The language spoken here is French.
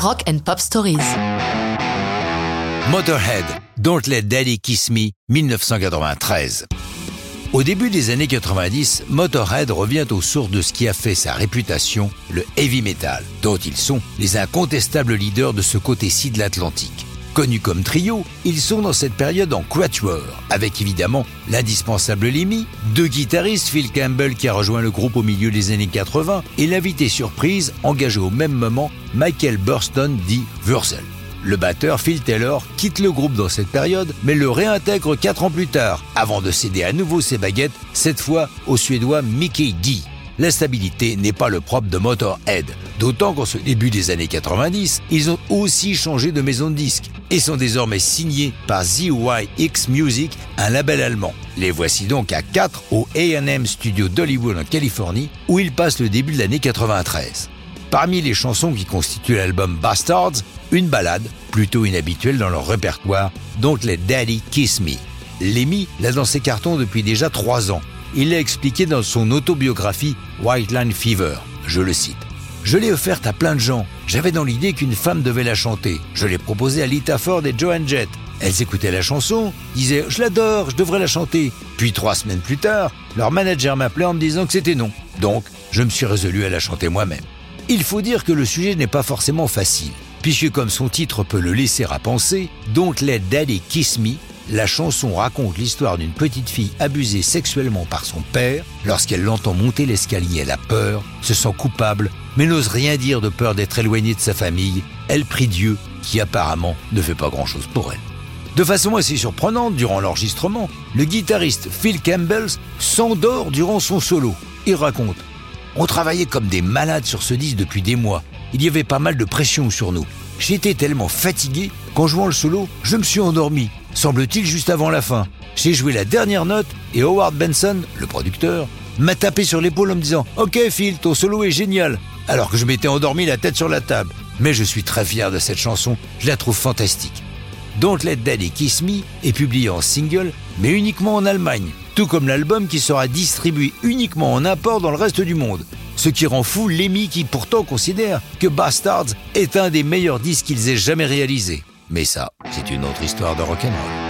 Rock and Pop Stories. Motorhead, Don't Let Daddy Kiss Me, 1993. Au début des années 90, Motorhead revient aux sources de ce qui a fait sa réputation, le heavy metal, dont ils sont les incontestables leaders de ce côté-ci de l'Atlantique. Connus comme trio, ils sont dans cette période en quatuor, avec évidemment l'indispensable Lemmy, deux guitaristes, Phil Campbell qui a rejoint le groupe au milieu des années 80, et l'invité surprise, engagé au même moment, Michael Burston dit Wurzel. Le batteur Phil Taylor quitte le groupe dans cette période, mais le réintègre quatre ans plus tard, avant de céder à nouveau ses baguettes, cette fois au Suédois Mickey D. La stabilité n'est pas le propre de Motorhead, d'autant qu'en ce début des années 90, ils ont aussi changé de maison de disques et sont désormais signés par ZYX Music, un label allemand. Les voici donc à 4 au AM Studio d'Hollywood en Californie, où ils passent le début de l'année 93. Parmi les chansons qui constituent l'album Bastards, une ballade, plutôt inhabituelle dans leur répertoire, dont les Daddy Kiss Me. Lemmy l'a dans ses cartons depuis déjà trois ans. Il l'a expliqué dans son autobiographie White Line Fever. Je le cite. Je l'ai offerte à plein de gens. J'avais dans l'idée qu'une femme devait la chanter. Je l'ai proposée à Lita Ford et Joan Jett. Elles écoutaient la chanson, disaient Je l'adore, je devrais la chanter. Puis trois semaines plus tard, leur manager m'appelait en me disant que c'était non. Donc, je me suis résolu à la chanter moi-même. Il faut dire que le sujet n'est pas forcément facile, puisque comme son titre peut le laisser à penser, Don't Let Daddy Kiss Me, la chanson raconte l'histoire d'une petite fille abusée sexuellement par son père. Lorsqu'elle l'entend monter l'escalier, elle a peur, se sent coupable, mais n'ose rien dire de peur d'être éloignée de sa famille. Elle prie Dieu, qui apparemment ne fait pas grand-chose pour elle. De façon assez surprenante, durant l'enregistrement, le guitariste Phil Campbell s'endort durant son solo. Il raconte on travaillait comme des malades sur ce disque depuis des mois. Il y avait pas mal de pression sur nous. J'étais tellement fatigué qu'en jouant le solo, je me suis endormi, semble-t-il juste avant la fin. J'ai joué la dernière note et Howard Benson, le producteur, m'a tapé sur l'épaule en me disant Ok Phil, ton solo est génial alors que je m'étais endormi la tête sur la table. Mais je suis très fier de cette chanson, je la trouve fantastique. Don't Let Daddy Kiss Me est publié en single, mais uniquement en Allemagne, tout comme l'album qui sera distribué uniquement en import dans le reste du monde. Ce qui rend fou Lemmy qui pourtant considère que Bastards est un des meilleurs disques qu'ils aient jamais réalisé. Mais ça, c'est une autre histoire de rock'n'roll.